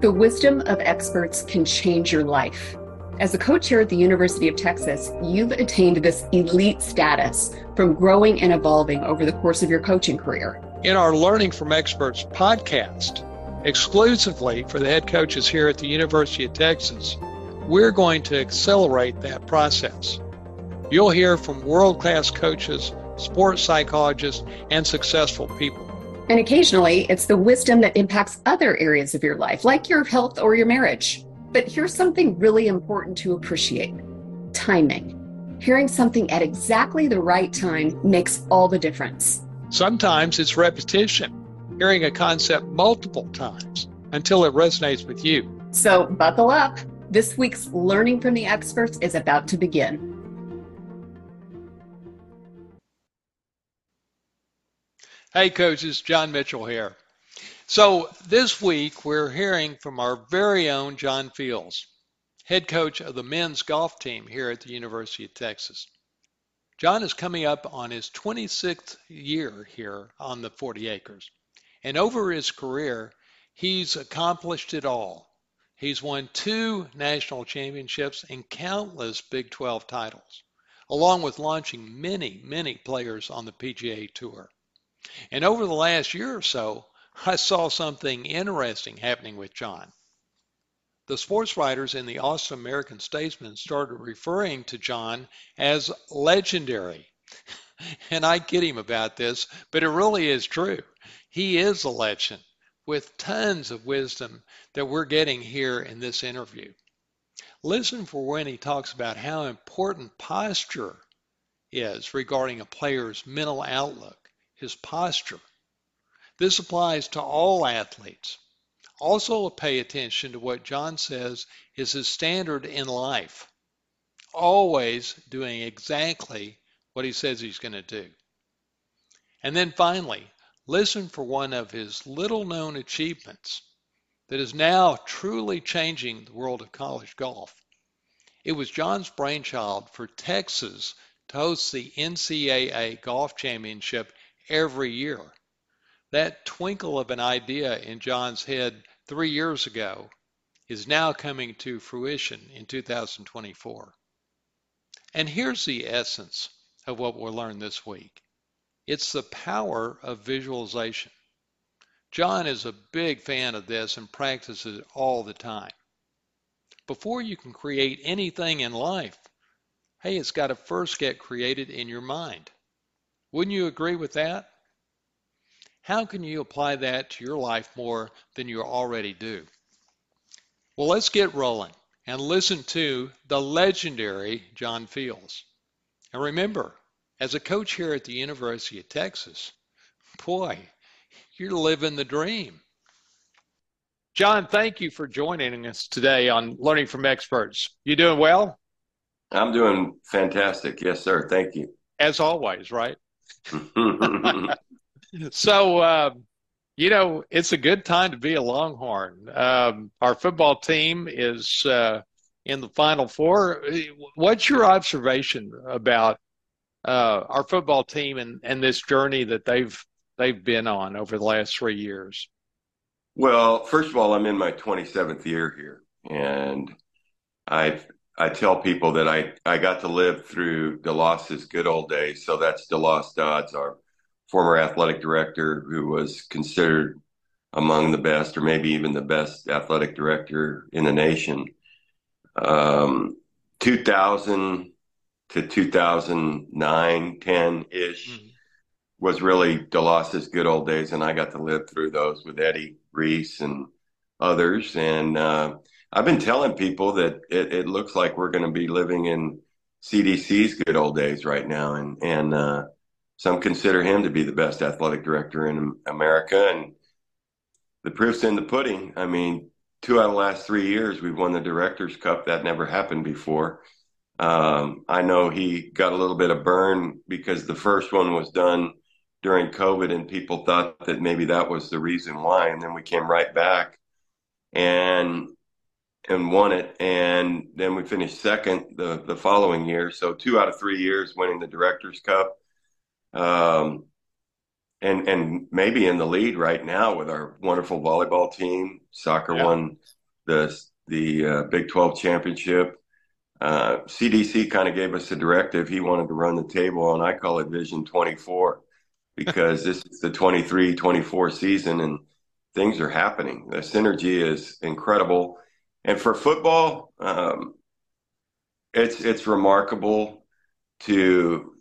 The wisdom of experts can change your life. As a coach here at the University of Texas, you've attained this elite status from growing and evolving over the course of your coaching career. In our Learning from Experts podcast, exclusively for the head coaches here at the University of Texas, we're going to accelerate that process. You'll hear from world class coaches, sports psychologists, and successful people. And occasionally, it's the wisdom that impacts other areas of your life, like your health or your marriage. But here's something really important to appreciate timing. Hearing something at exactly the right time makes all the difference. Sometimes it's repetition, hearing a concept multiple times until it resonates with you. So, buckle up. This week's Learning from the Experts is about to begin. Hey, coaches, John Mitchell here. So, this week we're hearing from our very own John Fields, head coach of the men's golf team here at the University of Texas. John is coming up on his 26th year here on the 40 acres. And over his career, he's accomplished it all. He's won two national championships and countless Big 12 titles, along with launching many, many players on the PGA Tour. And over the last year or so, I saw something interesting happening with John. The sports writers in the Austin American Statesman started referring to John as legendary. And I kid him about this, but it really is true. He is a legend with tons of wisdom that we're getting here in this interview. Listen for when he talks about how important posture is regarding a player's mental outlook his posture. This applies to all athletes. Also, pay attention to what John says is his standard in life. Always doing exactly what he says he's going to do. And then finally, listen for one of his little known achievements that is now truly changing the world of college golf. It was John's brainchild for Texas to host the NCAA Golf Championship every year. That twinkle of an idea in John's head three years ago is now coming to fruition in 2024. And here's the essence of what we'll learn this week it's the power of visualization. John is a big fan of this and practices it all the time. Before you can create anything in life, hey, it's got to first get created in your mind. Wouldn't you agree with that? How can you apply that to your life more than you already do? Well, let's get rolling and listen to the legendary John Fields. And remember, as a coach here at the University of Texas, boy, you're living the dream. John, thank you for joining us today on Learning from Experts. You doing well? I'm doing fantastic. Yes, sir. Thank you. As always, right? So, uh, you know, it's a good time to be a Longhorn. Um, our football team is uh, in the Final Four. What's your observation about uh, our football team and, and this journey that they've they've been on over the last three years? Well, first of all, I'm in my 27th year here, and I I tell people that I I got to live through DeLoss's good old days. So that's DeLoss Dodds, our former athletic director who was considered among the best or maybe even the best athletic director in the nation. Um, 2000 to 2009, 10 ish mm-hmm. was really DeLoss's good old days. And I got to live through those with Eddie Reese and others. And, uh, I've been telling people that it, it looks like we're going to be living in CDC's good old days right now. And, and, uh, some consider him to be the best athletic director in America. And the proof's in the pudding. I mean, two out of the last three years, we've won the Directors Cup. That never happened before. Um, I know he got a little bit of burn because the first one was done during COVID, and people thought that maybe that was the reason why. And then we came right back and and won it, and then we finished second the the following year. So two out of three years winning the Directors Cup. Um, and and maybe in the lead right now with our wonderful volleyball team. Soccer yeah. won the the uh, Big 12 championship. Uh, CDC kind of gave us a directive. He wanted to run the table, and I call it Vision 24 because this is the 23 24 season and things are happening. The synergy is incredible. And for football, um, it's it's remarkable to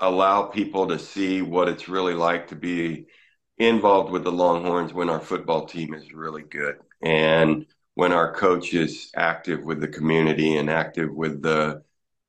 allow people to see what it's really like to be involved with the Longhorns when our football team is really good and when our coach is active with the community and active with the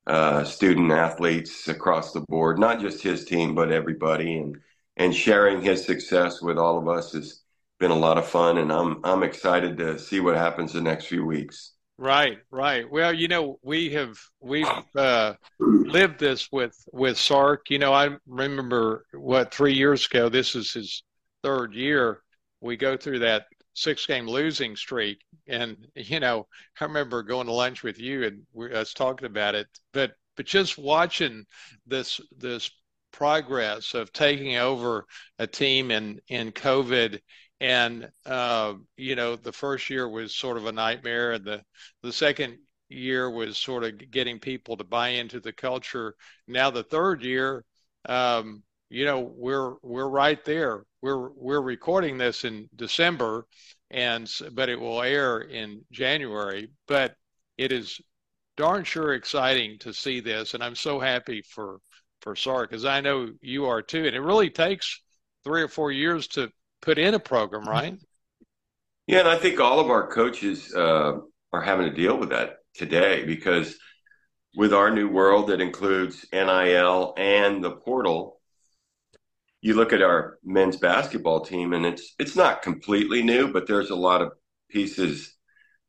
uh, student athletes across the board, not just his team, but everybody, and and sharing his success with all of us has been a lot of fun, and I'm I'm excited to see what happens the next few weeks. Right, right. Well, you know, we have we've uh, lived this with with Sark. You know, I remember what three years ago. This is his third year. We go through that six game losing streak, and you know, I remember going to lunch with you and we, us talking about it. But but just watching this this progress of taking over a team in in COVID and uh, you know the first year was sort of a nightmare and the the second year was sort of getting people to buy into the culture. Now the third year um, you know we're we're right there. We're we're recording this in december and but it will air in january. But it is darn sure exciting to see this and i'm so happy for for sark because i know you are too. And it really takes three or four years to put in a program, right? Yeah, and I think all of our coaches uh, are having to deal with that today because with our new world that includes NIL and the portal, you look at our men's basketball team and it's it's not completely new, but there's a lot of pieces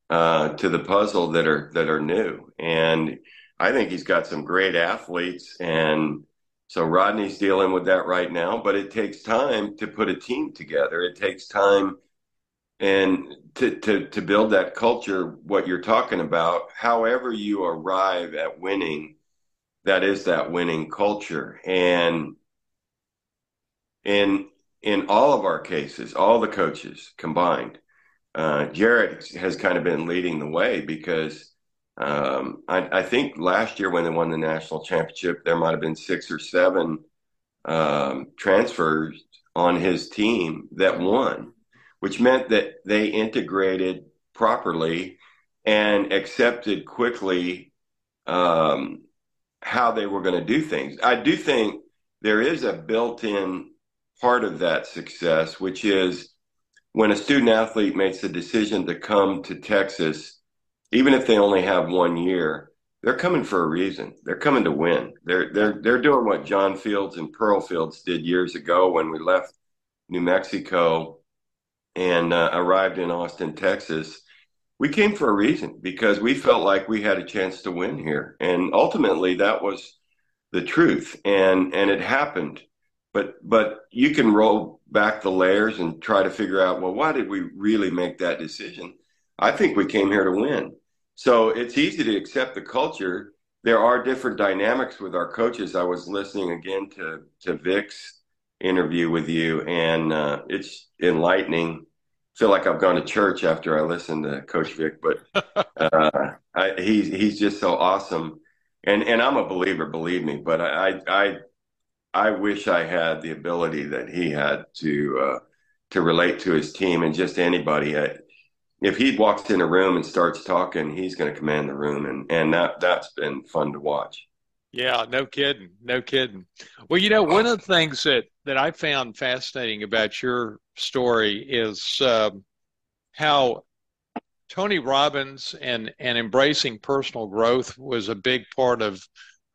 uh, to the puzzle that are that are new, and I think he's got some great athletes and so Rodney's dealing with that right now, but it takes time to put a team together. It takes time and to, to, to build that culture, what you're talking about, however you arrive at winning, that is that winning culture. And in in all of our cases, all the coaches combined, uh, has kind of been leading the way because um, I, I, think last year when they won the national championship, there might have been six or seven um, transfers on his team that won, which meant that they integrated properly and accepted quickly um, how they were going to do things. I do think there is a built in part of that success, which is when a student athlete makes the decision to come to Texas even if they only have one year, they're coming for a reason. They're coming to win. They're they're they're doing what John Fields and Pearl Fields did years ago when we left New Mexico and uh, arrived in Austin, Texas. We came for a reason because we felt like we had a chance to win here, and ultimately that was the truth. And and it happened. But but you can roll back the layers and try to figure out well why did we really make that decision? I think we came here to win. So it's easy to accept the culture. There are different dynamics with our coaches. I was listening again to to Vic's interview with you, and uh, it's enlightening. I feel like I've gone to church after I listened to Coach Vic, but uh, I, he's he's just so awesome, and and I'm a believer, believe me. But I I I wish I had the ability that he had to uh, to relate to his team and just anybody. I, if he walks in a room and starts talking, he's going to command the room, and and that that's been fun to watch. Yeah, no kidding, no kidding. Well, you know, one of the things that that I found fascinating about your story is um, how Tony Robbins and and embracing personal growth was a big part of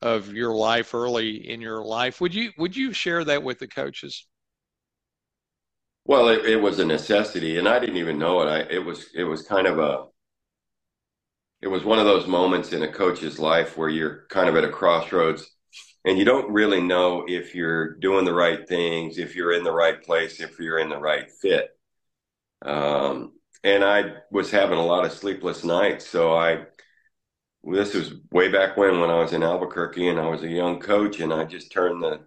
of your life early in your life. Would you would you share that with the coaches? Well, it, it was a necessity, and I didn't even know it. I it was it was kind of a it was one of those moments in a coach's life where you're kind of at a crossroads and you don't really know if you're doing the right things, if you're in the right place, if you're in the right fit. Um, and I was having a lot of sleepless nights. So I, this was way back when, when I was in Albuquerque and I was a young coach and I just turned the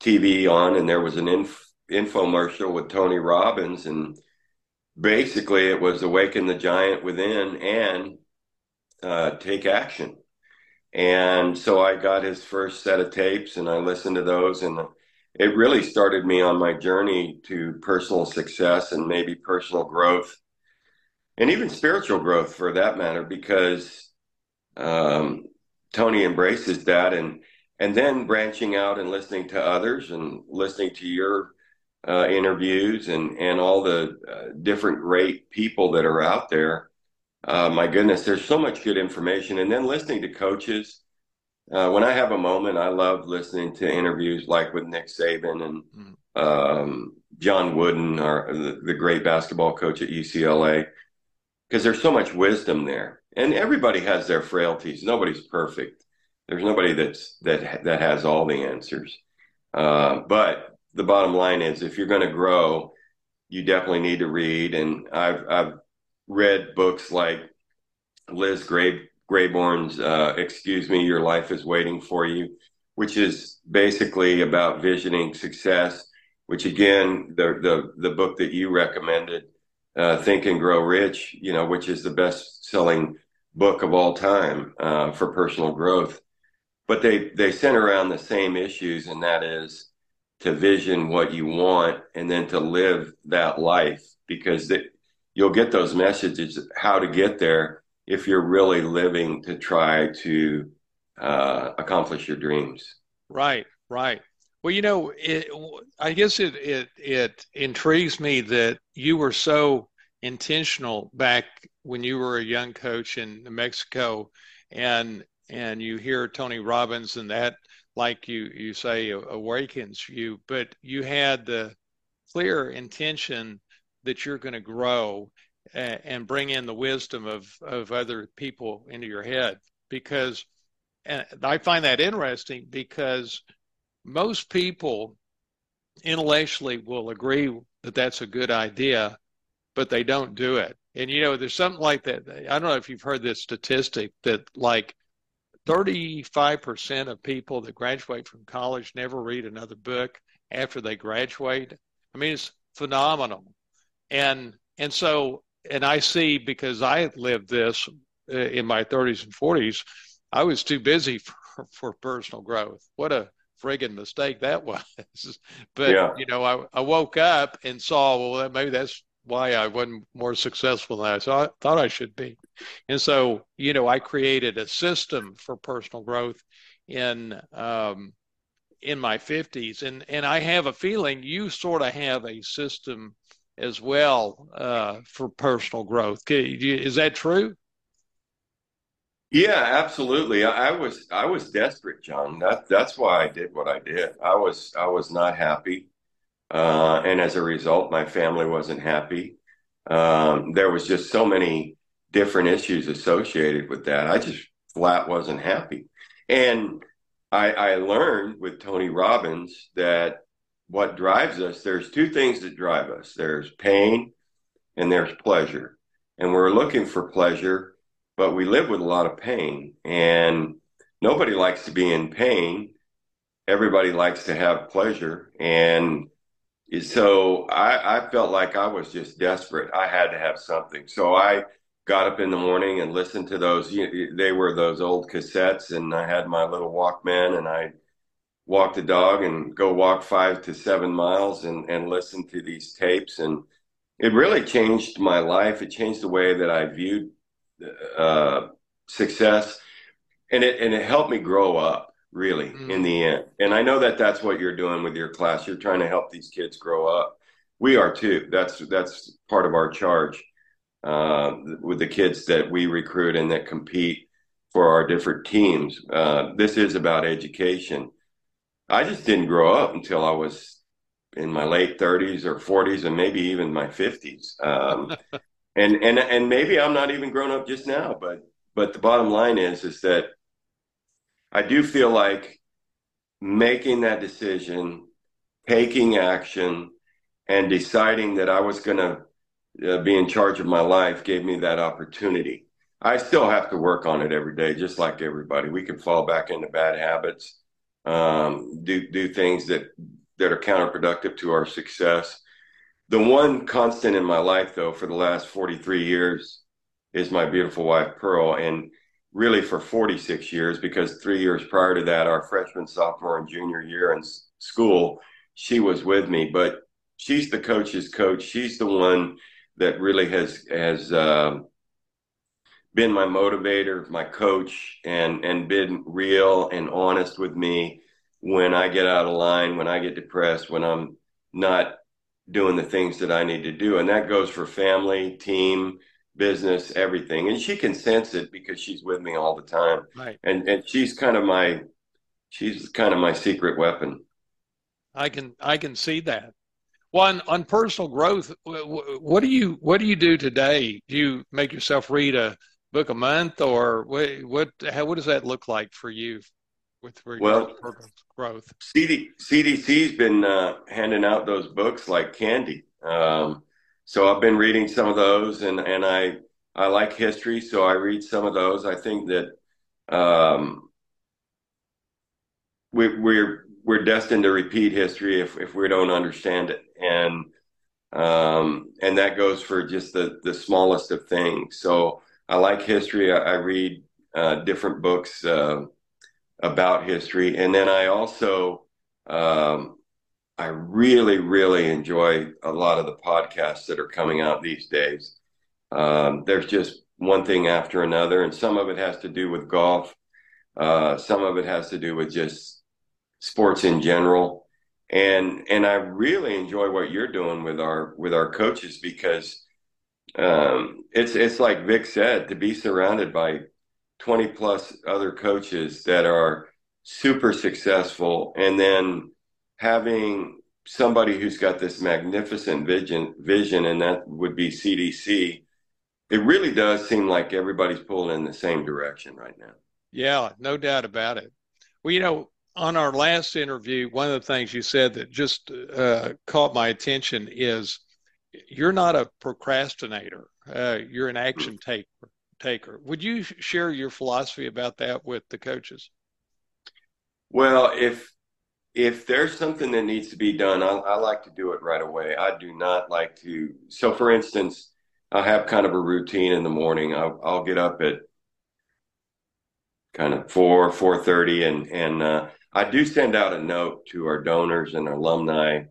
TV on and there was an inf- infomercial with Tony Robbins, and basically it was awaken the giant within and uh, take action. And so I got his first set of tapes, and I listened to those, and it really started me on my journey to personal success and maybe personal growth, and even spiritual growth for that matter, because um, Tony embraces that and and then branching out and listening to others and listening to your uh, interviews and and all the uh, different great people that are out there. Uh, my goodness, there's so much good information, and then listening to coaches. Uh, when I have a moment, I love listening to interviews like with Nick Saban and mm. um, John Wooden, our, the, the great basketball coach at UCLA, because there's so much wisdom there, and everybody has their frailties. Nobody's perfect there's nobody that's that that has all the answers. Uh, but the bottom line is, if you're going to grow, you definitely need to read. And I've I've read books like Liz Gray Grayborn's uh, "Excuse Me, Your Life Is Waiting for You," which is basically about visioning success. Which again, the the the book that you recommended, uh, "Think and Grow Rich," you know, which is the best selling book of all time uh, for personal growth but they they center around the same issues, and that is to vision what you want and then to live that life because you'll get those messages how to get there if you're really living to try to uh, accomplish your dreams. Right, right. Well, you know, it, I guess it, it it intrigues me that you were so intentional back when you were a young coach in New Mexico, and and you hear Tony Robbins and that, like you you say, awakens you. But you had the clear intention that you're going to grow and bring in the wisdom of of other people into your head because and I find that interesting because most people intellectually will agree that that's a good idea, but they don't do it. And you know, there's something like that. I don't know if you've heard this statistic that like 35% of people that graduate from college never read another book after they graduate. I mean, it's phenomenal. And, and so, and I see because I lived this uh, in my 30s and 40s, I was too busy for, for personal growth. What a friggin' mistake that was. but, yeah. you know, I, I woke up and saw, well, maybe that's why I wasn't more successful than I thought, thought I should be. And so, you know, I created a system for personal growth in um, in my 50s, and and I have a feeling you sort of have a system as well uh, for personal growth. Is that true? Yeah, absolutely. I, I was I was desperate, John. That that's why I did what I did. I was I was not happy. Uh, and as a result, my family wasn't happy. Um, there was just so many different issues associated with that. I just flat wasn't happy. And I, I learned with Tony Robbins that what drives us, there's two things that drive us. There's pain and there's pleasure. And we're looking for pleasure, but we live with a lot of pain. And nobody likes to be in pain. Everybody likes to have pleasure. And so I, I felt like I was just desperate. I had to have something. So I got up in the morning and listened to those. They were those old cassettes, and I had my little Walkman, and I walk the dog and go walk five to seven miles and, and listen to these tapes. And it really changed my life. It changed the way that I viewed uh, success, and it and it helped me grow up really mm. in the end. And I know that that's what you're doing with your class. You're trying to help these kids grow up. We are too. That's that's part of our charge uh, with the kids that we recruit and that compete for our different teams. Uh, this is about education. I just didn't grow up until I was in my late 30s or 40s and maybe even my 50s. Um, and and and maybe I'm not even grown up just now, but but the bottom line is is that I do feel like making that decision, taking action, and deciding that I was going to uh, be in charge of my life gave me that opportunity. I still have to work on it every day, just like everybody. We can fall back into bad habits, um, do do things that that are counterproductive to our success. The one constant in my life, though, for the last 43 years is my beautiful wife, Pearl. And really for 46 years, because three years prior to that, our freshman, sophomore, and junior year in school, she was with me. But she's the coach's coach. She's the one that really has has uh, been my motivator, my coach, and and been real and honest with me when I get out of line, when I get depressed, when I'm not doing the things that I need to do. And that goes for family, team, business, everything. And she can sense it because she's with me all the time. Right. And and she's kind of my she's kind of my secret weapon. I can I can see that. One on, on personal growth, what do you what do you do today? Do you make yourself read a book a month, or what what how, what does that look like for you? with well, growth? CD, CDC's been uh, handing out those books like candy. Um, so I've been reading some of those, and and I I like history, so I read some of those. I think that um, we, we're we're destined to repeat history if if we don't understand it, and um, and that goes for just the the smallest of things. So I like history. I, I read uh, different books. Uh, about history. And then I also, um, I really, really enjoy a lot of the podcasts that are coming out these days. Um, there's just one thing after another, and some of it has to do with golf. Uh, some of it has to do with just sports in general. And and I really enjoy what you're doing with our with our coaches because um, it's it's like Vic said to be surrounded by 20 plus other coaches that are super successful and then having somebody who's got this magnificent vision vision and that would be CDC it really does seem like everybody's pulling in the same direction right now yeah no doubt about it well you know on our last interview one of the things you said that just uh, caught my attention is you're not a procrastinator uh, you're an action taker taker. Would you share your philosophy about that with the coaches? Well, if if there's something that needs to be done, I, I like to do it right away. I do not like to. So, for instance, I have kind of a routine in the morning. I'll, I'll get up at kind of four four thirty, and and uh, I do send out a note to our donors and alumni,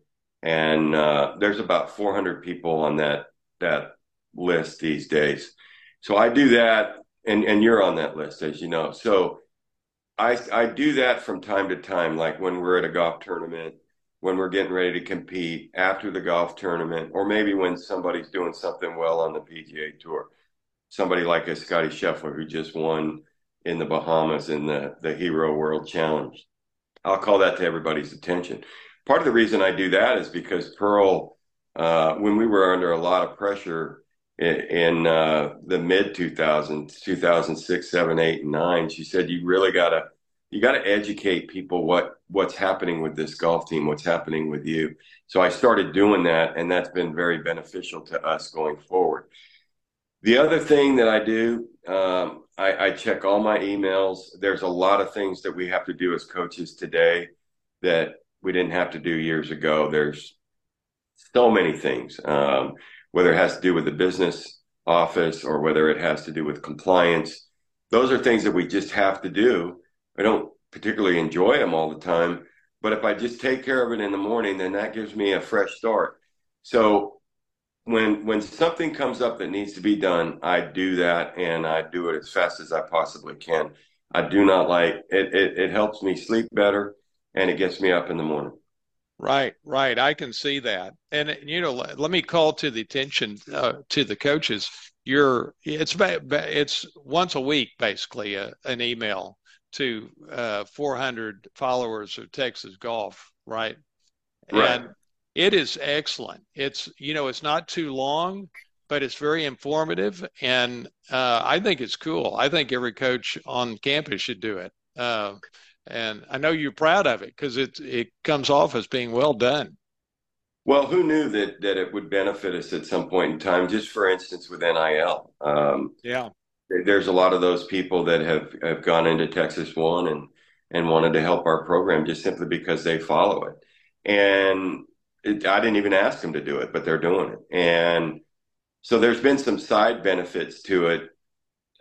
and uh, there's about 400 people on that that list these days. So I do that, and and you're on that list, as you know. So I I do that from time to time, like when we're at a golf tournament, when we're getting ready to compete after the golf tournament, or maybe when somebody's doing something well on the PGA Tour. Somebody like a Scotty Scheffler who just won in the Bahamas in the the Hero World Challenge. I'll call that to everybody's attention. Part of the reason I do that is because Pearl, uh, when we were under a lot of pressure in uh, the mid 2000s 2006 7 8 and 9 she said you really gotta you gotta educate people what what's happening with this golf team what's happening with you. So i started doing that and that's been very beneficial to us going forward. The other thing that i do um, I, I check all my emails. There's a lot of things that we have to do as coaches today that we didn't have to do years ago. There's so many things um, whether it has to do with the business office or whether it has to do with compliance. Those are things that we just have to do. I don't particularly enjoy them all the time, but if I just take care of it in the morning, then that gives me a fresh start. So when when something comes up that needs to be done, I do that and I do it as fast as I possibly can. I do not like it, it, it helps me sleep better and it gets me up in the morning. Right, right. I can see that. And you know, let me call to the attention uh, to the coaches. You're it's it's once a week basically uh, an email to uh, 400 followers of Texas Golf, right? Right. And it is excellent. It's you know, it's not too long, but it's very informative, and uh, I think it's cool. I think every coach on campus should do it. And I know you're proud of it because it it comes off as being well done. Well, who knew that that it would benefit us at some point in time? Just for instance, with NIL. Um, yeah, there's a lot of those people that have have gone into Texas One and and wanted to help our program just simply because they follow it. and it, I didn't even ask them to do it, but they're doing it. And so there's been some side benefits to it.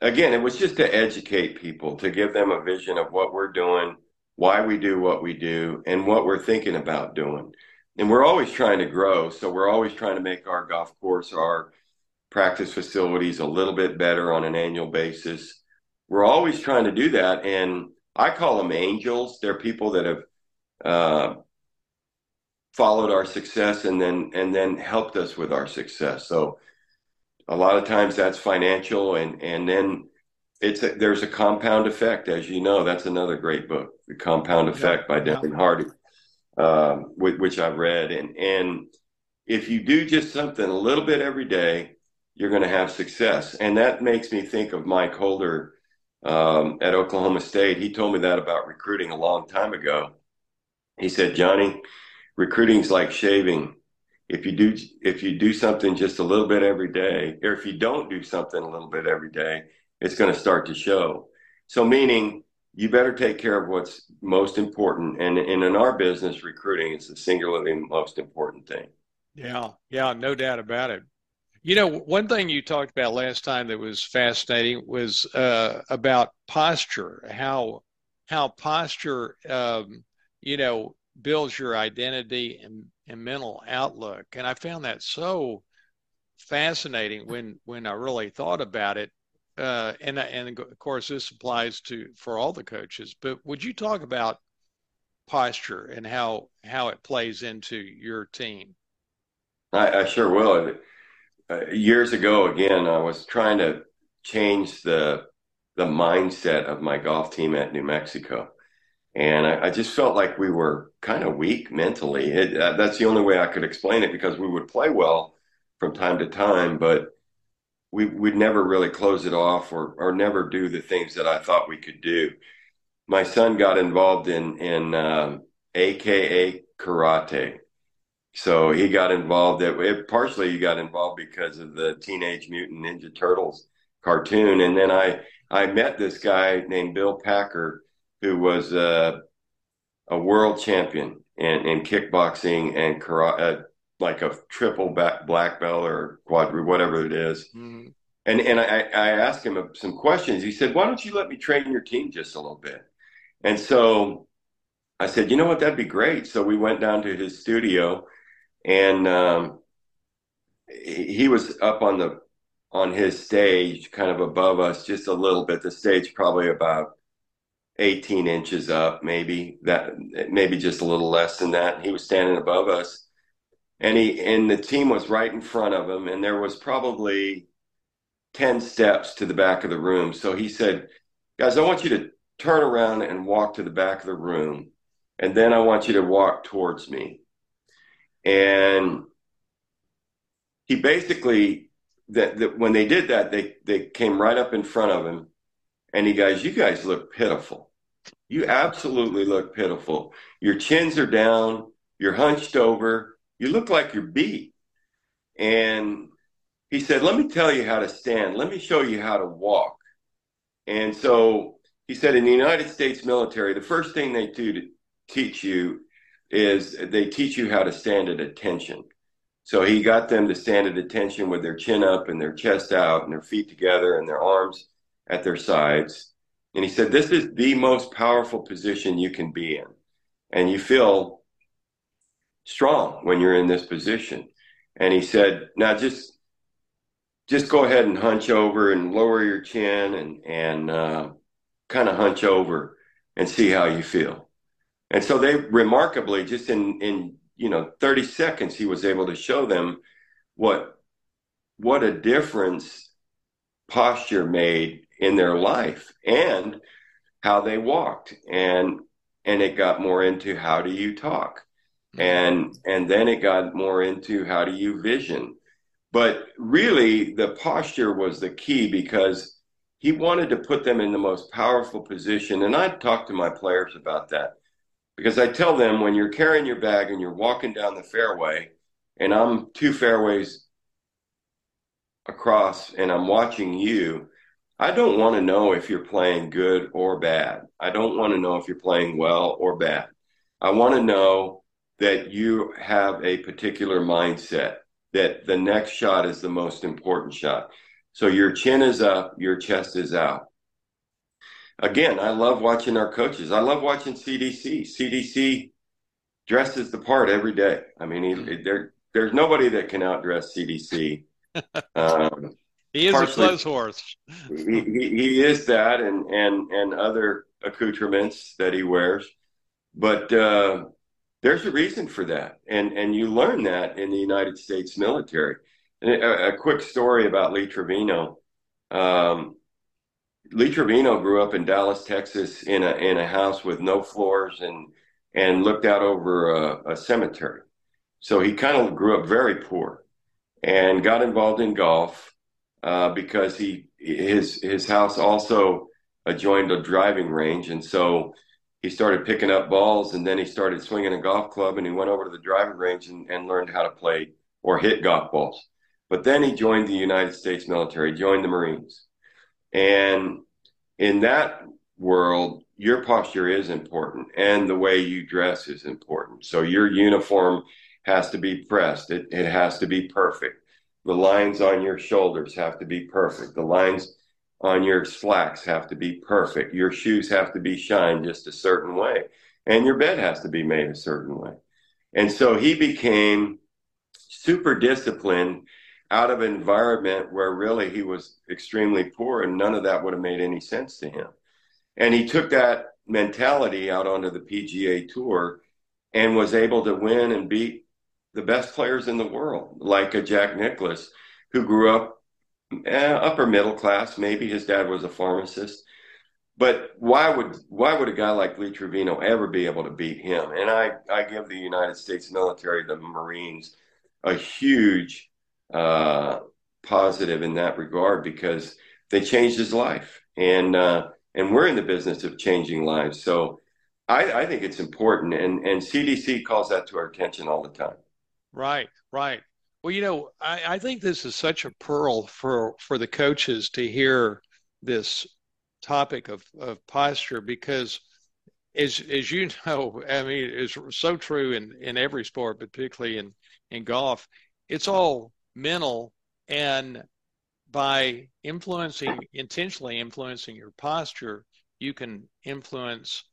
Again, it was just to educate people, to give them a vision of what we're doing, why we do what we do, and what we're thinking about doing. And we're always trying to grow. So we're always trying to make our golf course, our practice facilities a little bit better on an annual basis. We're always trying to do that. And I call them angels. They're people that have uh, followed our success and then and then helped us with our success. So a lot of times that's financial and and then it's a, there's a compound effect as you know that's another great book the compound effect yeah, by Darren yeah. Hardy um, which, which I've read. And and if you do just something a little bit every day you're going to have success. And that makes me think of Mike Holder um, at Oklahoma State. He told me that about recruiting a long time ago. He said Johnny recruiting's like shaving. If you do if you do something just a little bit every day, or if you don't do something a little bit every day, it's going to start to show. So meaning you better take care of what's most important. And, and in our business, recruiting is the singularly most important thing. Yeah, yeah, no doubt about it. You know, one thing you talked about last time that was fascinating was uh, about posture. How how posture, um, you know, builds your identity and, and mental outlook. And I found that so fascinating when when I really thought about it. Uh, and and of course, this applies to for all the coaches. But would you talk about posture and how how it plays into your team? I, I sure will. Uh, years ago, again, I was trying to change the the mindset of my golf team at New Mexico and I, I, just felt like we were kind of weak mentally. It, uh, that's the only way I could explain it because we would play well from time to time, but we would never really close it off or or never do the things that I thought we could do. My son got involved in in um, AKA karate, so he got involved. It, partially he got involved because of the Teenage Mutant Ninja Turtles cartoon, and then I I met this guy named Bill Packer who was uh, a world champion in, in kickboxing and karate, uh, like a triple back, black belt or quadruple, whatever it is. Mm-hmm. And and I, I asked him some questions. He said, "Why don't you let me train your team just a little bit?" And so I said, "You know what? That'd be great." So we went down to his studio, and um, he was up on the on his stage, kind of above us, just a little bit. The stage probably about 18 inches up, maybe that, maybe just a little less than that. He was standing above us, and he and the team was right in front of him, and there was probably 10 steps to the back of the room. So he said, "Guys, I want you to turn around and walk to the back of the room, and then I want you to walk towards me." And he basically that, that when they did that, they they came right up in front of him and he goes, You guys look pitiful. You absolutely look pitiful. Your chins are down. You're hunched over. You look like you're beat. And he said, Let me tell you how to stand. Let me show you how to walk. And so he said, In the United States military, the first thing they do to teach you is they teach you how to stand at attention. So he got them to stand at attention with their chin up and their chest out and their feet together and their arms at their sides. And he said, This is the most powerful position you can be in. And you feel strong when you're in this position. And he said, Now just just go ahead and hunch over and lower your chin and and uh, kind of hunch over and see how you feel. And so they remarkably, just in in you know 30 seconds, he was able to show them what what a difference posture made in their life and how they walked. And and it got more into how do you talk? Mm-hmm. And and then it got more into how do you vision? But really the posture was the key because he wanted to put them in the most powerful position. And i talk to my players about that because i tell them when you're carrying your bag and you're walking down the fairway and i'm two fairways across and i'm watching you I don't want to know if you're playing good or bad. I don't want to know if you're playing well or bad. I want to know that you have a particular mindset that the next shot is the most important shot. So your chin is up, your chest is out. Again, I love watching our coaches. I love watching CDC. CDC dresses the part every day. I mean, he, mm-hmm. there, there's nobody that can outdress CDC. Um, he is partially, a clothes horse. he, he, he is that, and and and other accoutrements that he wears. But uh, there's a reason for that, and and you learn that in the United States military. A, a, quick story about Lee Trevino. Um, Lee Trevino grew up in Dallas, Texas, in a in a house with no floors and and looked out over a, a cemetery. So he kind of grew up very poor, and got involved in golf uh, because he his his house also adjoined a driving range, and so he started picking up balls, and then he started swinging a golf club, and he went over to the driving range and, and learned how to play or hit golf balls. But then he joined the United States military, joined the Marines. And in that world, your posture is important and the way you dress is important. So your uniform has to be pressed. It, it has to be perfect. The lines on your shoulders have to be perfect. The lines on your slacks have to be perfect. Your shoes have to be shined just a certain way. And your bed has to be made a certain way. And so he became super disciplined out of an environment where really he was extremely poor and none of that would have made any sense to him. And he took that mentality out onto the PGA tour and was able to win and beat the best players in the world, like a Jack Nicklaus, who grew up eh, upper middle class. Maybe his dad was a pharmacist, but why would why would a guy like Lee Trevino ever be able to beat him? And I I give the United States military, the Marines, a huge uh, positive in that regard because they changed his life, and uh, and we're in the business of changing lives. So I, I think it's important, and and CDC calls that to our attention all the time. Right, right. Well, you know, I, I think this is such a pearl for for the coaches to hear this topic of, of posture because as as you know, I mean, it's so true in, in every sport, but particularly in, in golf, it's all mental and by influencing intentionally influencing your posture you can influence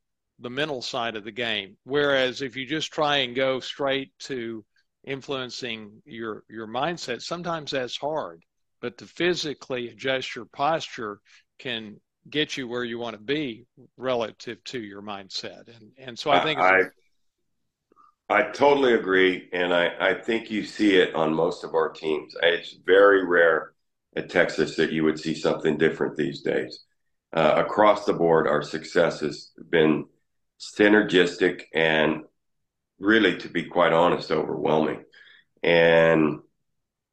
the mental side of the game whereas if you just try and go straight to influencing your your mindset sometimes that's hard but to physically adjust your posture can get you where you want to be relative to your mindset and and so i think I, I totally agree, and I, I think you see it on most of our teams. It's very rare at Texas that you would see something different these days. Uh, across the board, our success has been synergistic and really, to be quite honest, overwhelming. And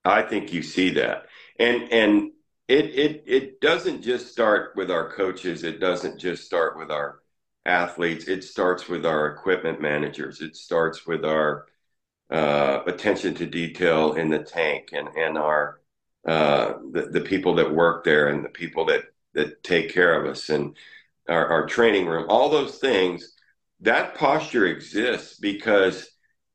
I think you see that. And and it it it doesn't just start with our coaches. It doesn't just start with our athletes, it starts with our equipment managers. It starts with our uh, attention to detail in the tank and, and our uh, the, the people that work there and the people that, that take care of us and our, our training room, all those things. That posture exists because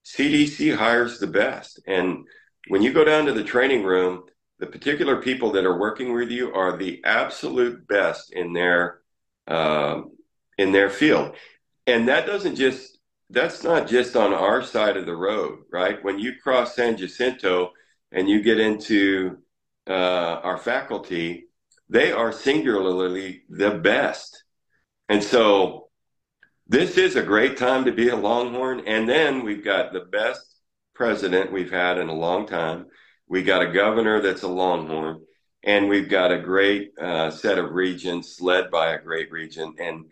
CDC hires the best. And when you go down to the training room, the particular people that are working with you are the absolute best in their um, in their field. And that doesn't just, that's not just on our side of the road, right? When you cross San Jacinto and you get into uh, our faculty, they are singularly the best. And so this is a great time to be a Longhorn. And then we've got the best president we've had in a long time. We got a governor that's a Longhorn, and we've got a great uh, set of regents led by a great regent. And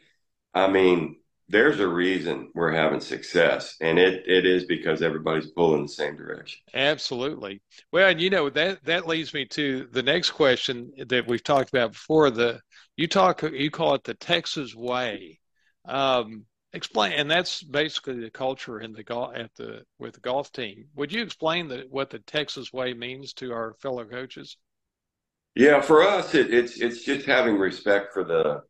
I mean, there's a reason we're having success, and it, it is because everybody's pulling the same direction. Absolutely. Well, and you know that that leads me to the next question that we've talked about before. The you talk you call it the Texas way. Um, explain, and that's basically the culture in the golf at the with the golf team. Would you explain the, what the Texas way means to our fellow coaches? Yeah, for us, it, it's it's just having respect for the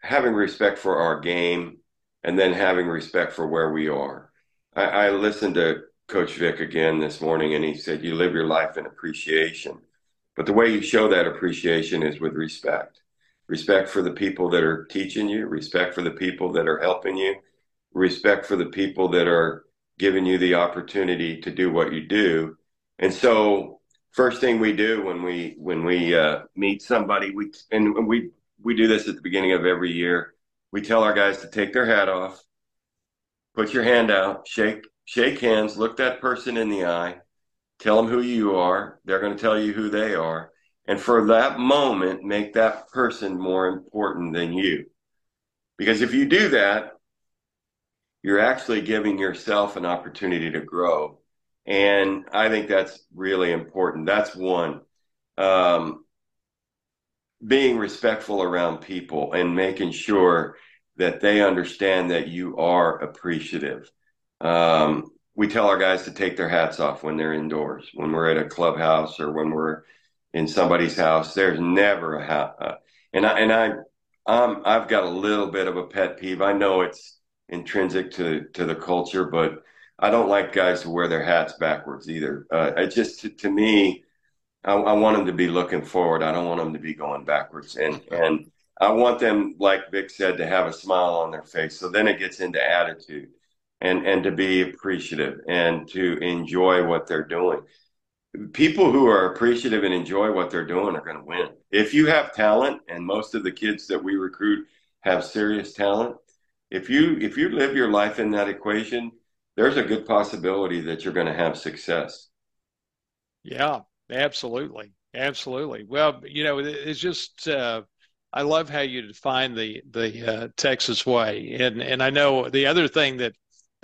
having respect for our game and then having respect for where we are. I, I listened to Coach Vic again this morning, and he said, You live your life in appreciation. But the way you show that appreciation is with respect respect for the people that are teaching you, respect for the people that are helping you, respect for the people that are giving you the opportunity to do what you do. And so, first thing we do when we when we uh, meet somebody, we and we we do this at the beginning of every year. We tell our guys to take their hat off, put your hand out, shake shake hands, look that person in the eye, tell them who you are. They're going to tell you who they are. And for that moment, make that person more important than you. Because if you do that, you're actually giving yourself an opportunity to grow. And I think that's really important. That's one. Um, being respectful around people and making sure that they understand that you are appreciative. Um, we tell our guys to take their hats off when they're indoors, when we're at a clubhouse or when we're in somebody's house. There's never a hat. Uh, and I and I, um, I've got a little bit of a pet peeve. I know it's intrinsic to to the culture, but I don't like guys who wear their hats backwards either. Uh, it just to, to me, I, I, want them to be looking forward. I don't want them to be going backwards. And and I want them, like Vic said, to have a smile on their face. So then it gets into attitude and and to be appreciative and to enjoy what they're doing. People who are appreciative and enjoy what they're doing are going to win. If you have talent, and most of the kids that we recruit have serious talent, if you if you live your life in that equation, there's a good possibility that you're going to have success. Yeah, absolutely, absolutely. Well, you know, it's just uh, I love how you define the the uh, Texas way, and and I know the other thing that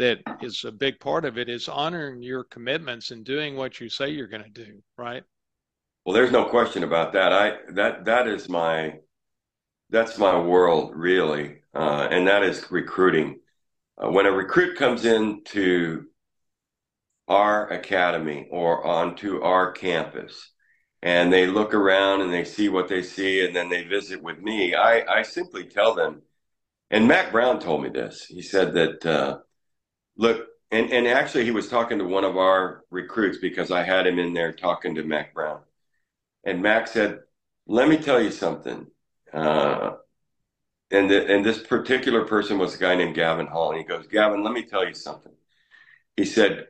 that is a big part of it is honoring your commitments and doing what you say you're going to do, right? Well, there's no question about that. I that that is my that's my world really, uh, and that is recruiting. Uh, when a recruit comes into our academy or onto our campus, and they look around and they see what they see and then they visit with me, I, I simply tell them, and Mack Brown told me this. He said that, uh, look, and, and actually he was talking to one of our recruits because I had him in there talking to Mack Brown. And Mack said, let me tell you something. Uh, and, the, and this particular person was a guy named Gavin Hall. And he goes, Gavin, let me tell you something. He said,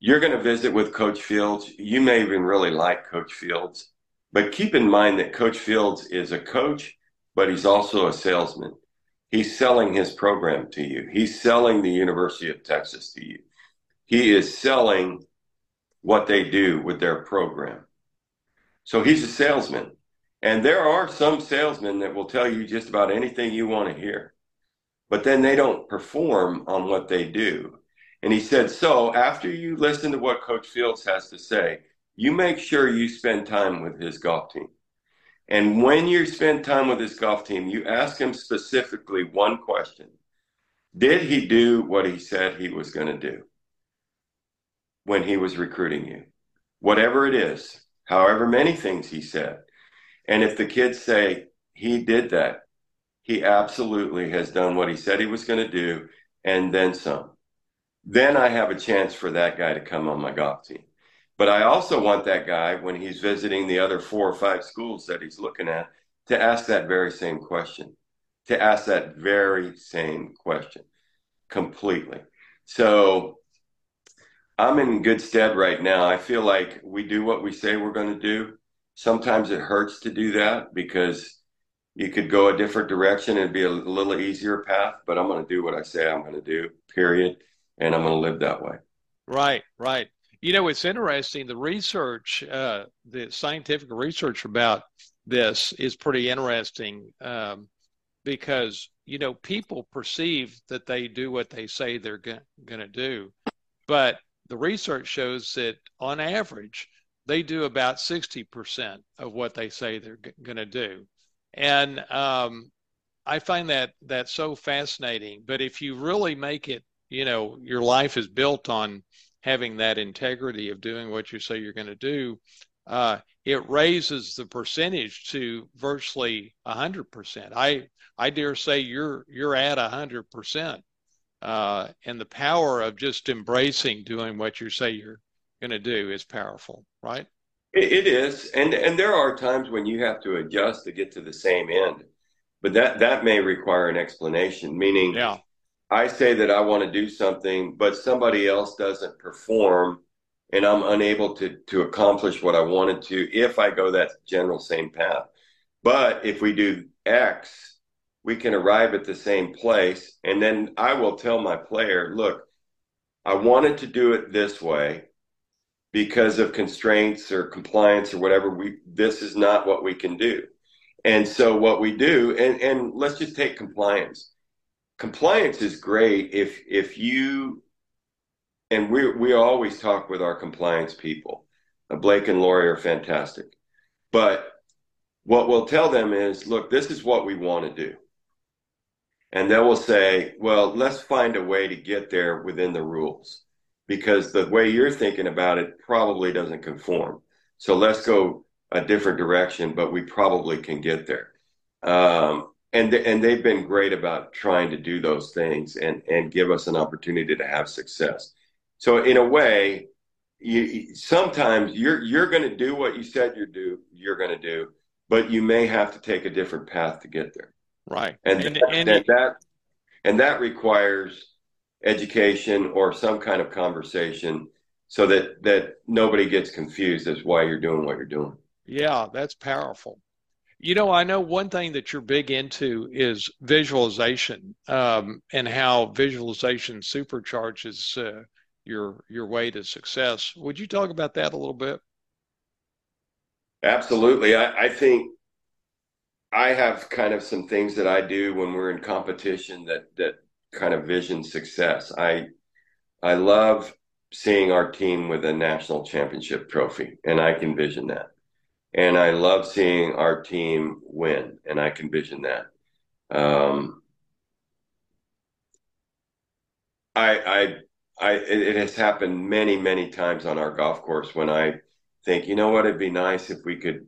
you're going to visit with Coach Fields. You may even really like Coach Fields, but keep in mind that Coach Fields is a coach, but he's also a salesman. He's selling his program to you. He's selling the University of Texas to you. He is selling what they do with their program. So he's a salesman. And there are some salesmen that will tell you just about anything you want to hear, but then they don't perform on what they do. And he said, So after you listen to what Coach Fields has to say, you make sure you spend time with his golf team. And when you spend time with his golf team, you ask him specifically one question Did he do what he said he was going to do when he was recruiting you? Whatever it is, however many things he said. And if the kids say he did that, he absolutely has done what he said he was going to do and then some then I have a chance for that guy to come on my golf team. But I also want that guy, when he's visiting the other four or five schools that he's looking at, to ask that very same question, to ask that very same question completely. So I'm in good stead right now. I feel like we do what we say we're going to do. Sometimes it hurts to do that because you could go a different direction and be a little easier path, but I'm going to do what I say I'm going to do, period and I'm going to live that way. Right, right. You know, it's interesting. The research, uh, the scientific research about this is pretty interesting um, because, you know, people perceive that they do what they say they're going to do. But the research shows that on average, they do about 60% of what they say they're g- going to do. And um, I find that that so fascinating. But if you really make it you know your life is built on having that integrity of doing what you say you're going to do uh, it raises the percentage to virtually 100% i i dare say you're you're at 100% uh, and the power of just embracing doing what you say you're going to do is powerful, right? It, it is, and and there are times when you have to adjust to get to the same end, but that that may require an explanation. Meaning, yeah. I say that I want to do something, but somebody else doesn't perform, and I'm unable to to accomplish what I wanted to if I go that general same path. But if we do X, we can arrive at the same place. And then I will tell my player, look, I wanted to do it this way because of constraints or compliance or whatever. We this is not what we can do. And so what we do, and, and let's just take compliance. Compliance is great if if you and we we always talk with our compliance people. Blake and Lori are fantastic. But what we'll tell them is, look, this is what we want to do. And they will say, well, let's find a way to get there within the rules because the way you're thinking about it probably doesn't conform. So let's go a different direction, but we probably can get there. Um, and, and they've been great about trying to do those things and, and give us an opportunity to have success. So in a way, you, sometimes you're, you're going to do what you said you do, you're going to do but you may have to take a different path to get there. Right. And, and, that, and, and that and that requires education or some kind of conversation so that that nobody gets confused as why you're doing what you're doing. Yeah, that's powerful. You know, I know one thing that you're big into is visualization um, and how visualization supercharges uh, your your way to success. Would you talk about that a little bit? Absolutely. I, I think I have kind of some things that I do when we're in competition that that kind of vision success. I I love seeing our team with a national championship trophy, and I can vision that. And I love seeing our team win, and I can vision that. Um, I, I, I, it has happened many, many times on our golf course when I think, you know what, it'd be nice if we could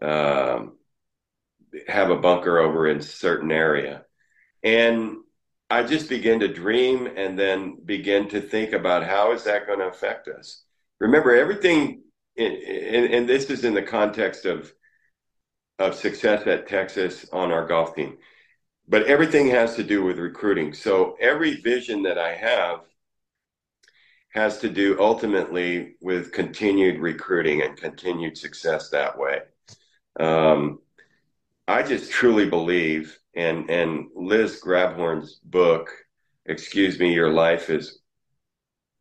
um, have a bunker over in certain area. And I just begin to dream and then begin to think about how is that going to affect us. Remember, everything, and this is in the context of of success at Texas on our golf team, but everything has to do with recruiting. So every vision that I have has to do ultimately with continued recruiting and continued success that way. Um, I just truly believe, and and Liz Grabhorn's book, "Excuse Me, Your Life is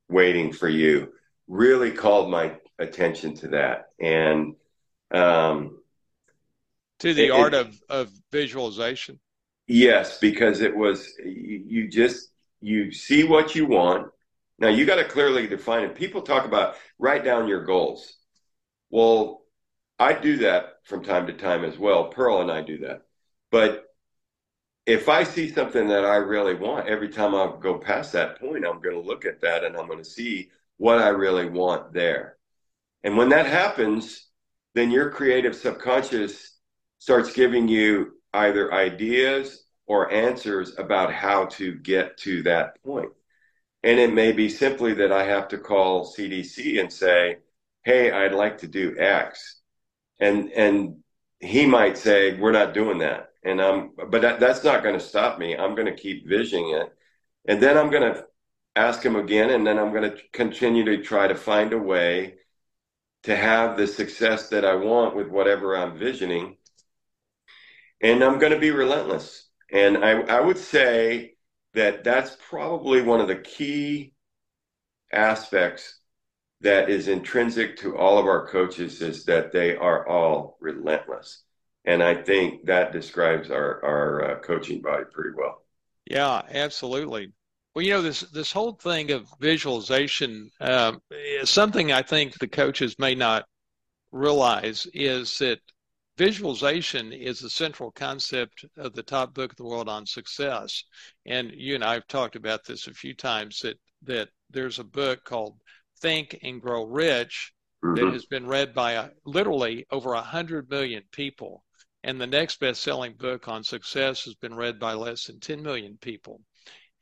Waiting for You," really called my attention to that, and um, to the it, art of of visualization. Yes, because it was you, you just you see what you want now you got to clearly define it. People talk about write down your goals. Well, I do that from time to time as well. Pearl and I do that. But if I see something that I really want, every time I go past that point, I'm going to look at that and I'm going to see what I really want there. And when that happens, then your creative subconscious starts giving you either ideas or answers about how to get to that point. And it may be simply that I have to call CDC and say, "Hey, I'd like to do X," and and he might say, "We're not doing that," and I'm, but that, that's not going to stop me. I'm going to keep visioning it, and then I'm going to ask him again, and then I'm going to continue to try to find a way to have the success that I want with whatever I'm visioning, and I'm going to be relentless. And I, I would say that that's probably one of the key aspects that is intrinsic to all of our coaches is that they are all relentless. And I think that describes our, our uh, coaching body pretty well. Yeah, absolutely. Well, you know, this, this whole thing of visualization um, is something I think the coaches may not realize is that visualization is the central concept of the top book of the world on success. And you and I have talked about this a few times that, that there's a book called Think and Grow Rich mm-hmm. that has been read by a, literally over a hundred million people. And the next best selling book on success has been read by less than 10 million people.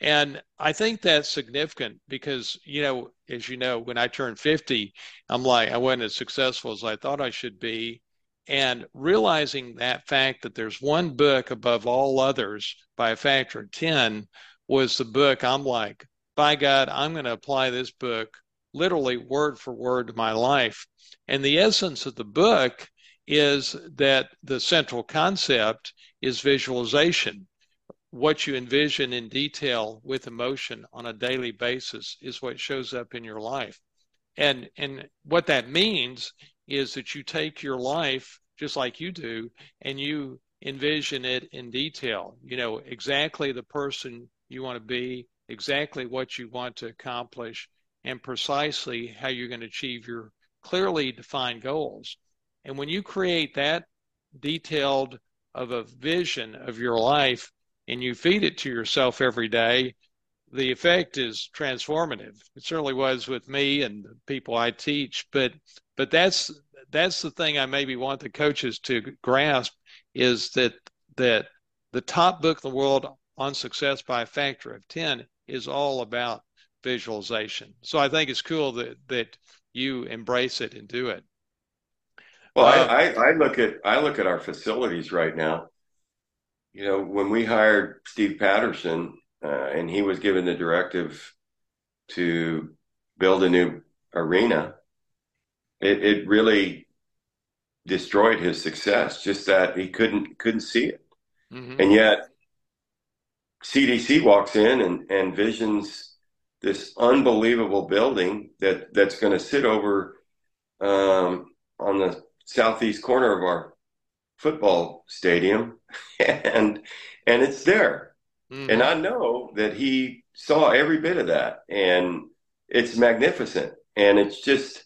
And I think that's significant because, you know, as you know, when I turned 50, I'm like, I wasn't as successful as I thought I should be. And realizing that fact that there's one book above all others by a factor of 10 was the book I'm like, by God, I'm going to apply this book literally word for word to my life. And the essence of the book is that the central concept is visualization. What you envision in detail with emotion on a daily basis is what shows up in your life. And and what that means is that you take your life just like you do and you envision it in detail. You know exactly the person you want to be, exactly what you want to accomplish, and precisely how you're going to achieve your clearly defined goals. And when you create that detailed of a vision of your life and you feed it to yourself every day, the effect is transformative. It certainly was with me and the people I teach, but but that's that's the thing I maybe want the coaches to grasp is that that the top book in the world on success by a factor of 10 is all about visualization. So I think it's cool that that you embrace it and do it. Well, um, I, I, I look at I look at our facilities right now. You know, when we hired Steve Patterson, uh, and he was given the directive to build a new arena, it, it really destroyed his success. Just that he couldn't couldn't see it, mm-hmm. and yet CDC walks in and, and visions this unbelievable building that that's going to sit over um, on the southeast corner of our football stadium, and and it's there, mm-hmm. and I know that he saw every bit of that, and it's magnificent, and it's just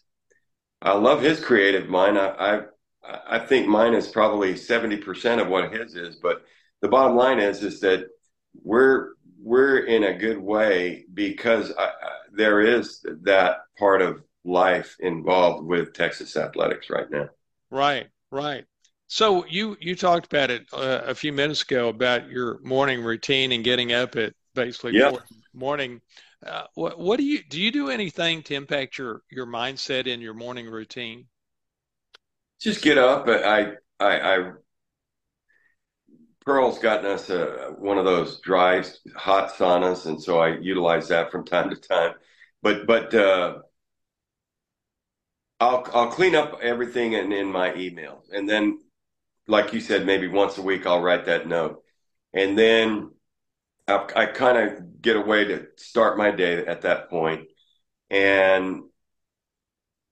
I love his creative mind. I I, I think mine is probably seventy percent of what his is, but the bottom line is is that we're we're in a good way because I, I, there is that part of life involved with Texas athletics right now. Right, right. So you you talked about it uh, a few minutes ago about your morning routine and getting up at basically yep. morning. Uh, what, what do you do? You do anything to impact your your mindset in your morning routine? Just get up. I I, I Pearl's gotten us a, one of those dry, hot saunas, and so I utilize that from time to time. But but uh, I'll I'll clean up everything in, in my emails, and then, like you said, maybe once a week I'll write that note, and then I, I kind of get a way to start my day at that point, and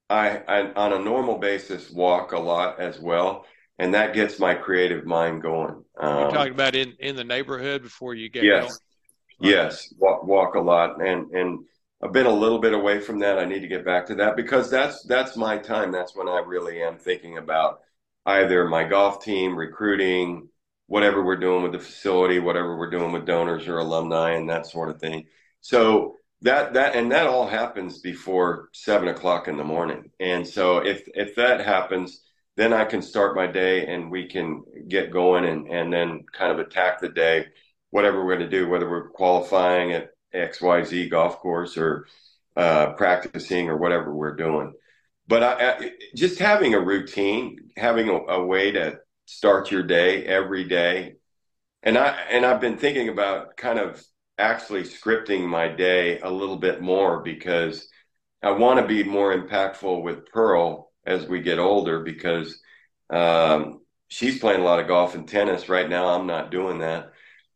I, I on a normal basis walk a lot as well and that gets my creative mind going. Um, You're talking about in, in the neighborhood before you get yes, going? yes, walk walk a lot, and and I've been a little bit away from that. I need to get back to that because that's that's my time. That's when I really am thinking about either my golf team, recruiting, whatever we're doing with the facility, whatever we're doing with donors or alumni, and that sort of thing. So that that and that all happens before seven o'clock in the morning. And so if if that happens then I can start my day and we can get going and, and then kind of attack the day, whatever we're going to do, whether we're qualifying at XYZ golf course or uh, practicing or whatever we're doing. But I, I, just having a routine, having a, a way to start your day every day. And I and I've been thinking about kind of actually scripting my day a little bit more because I want to be more impactful with Pearl as we get older because um, she's playing a lot of golf and tennis right now. I'm not doing that.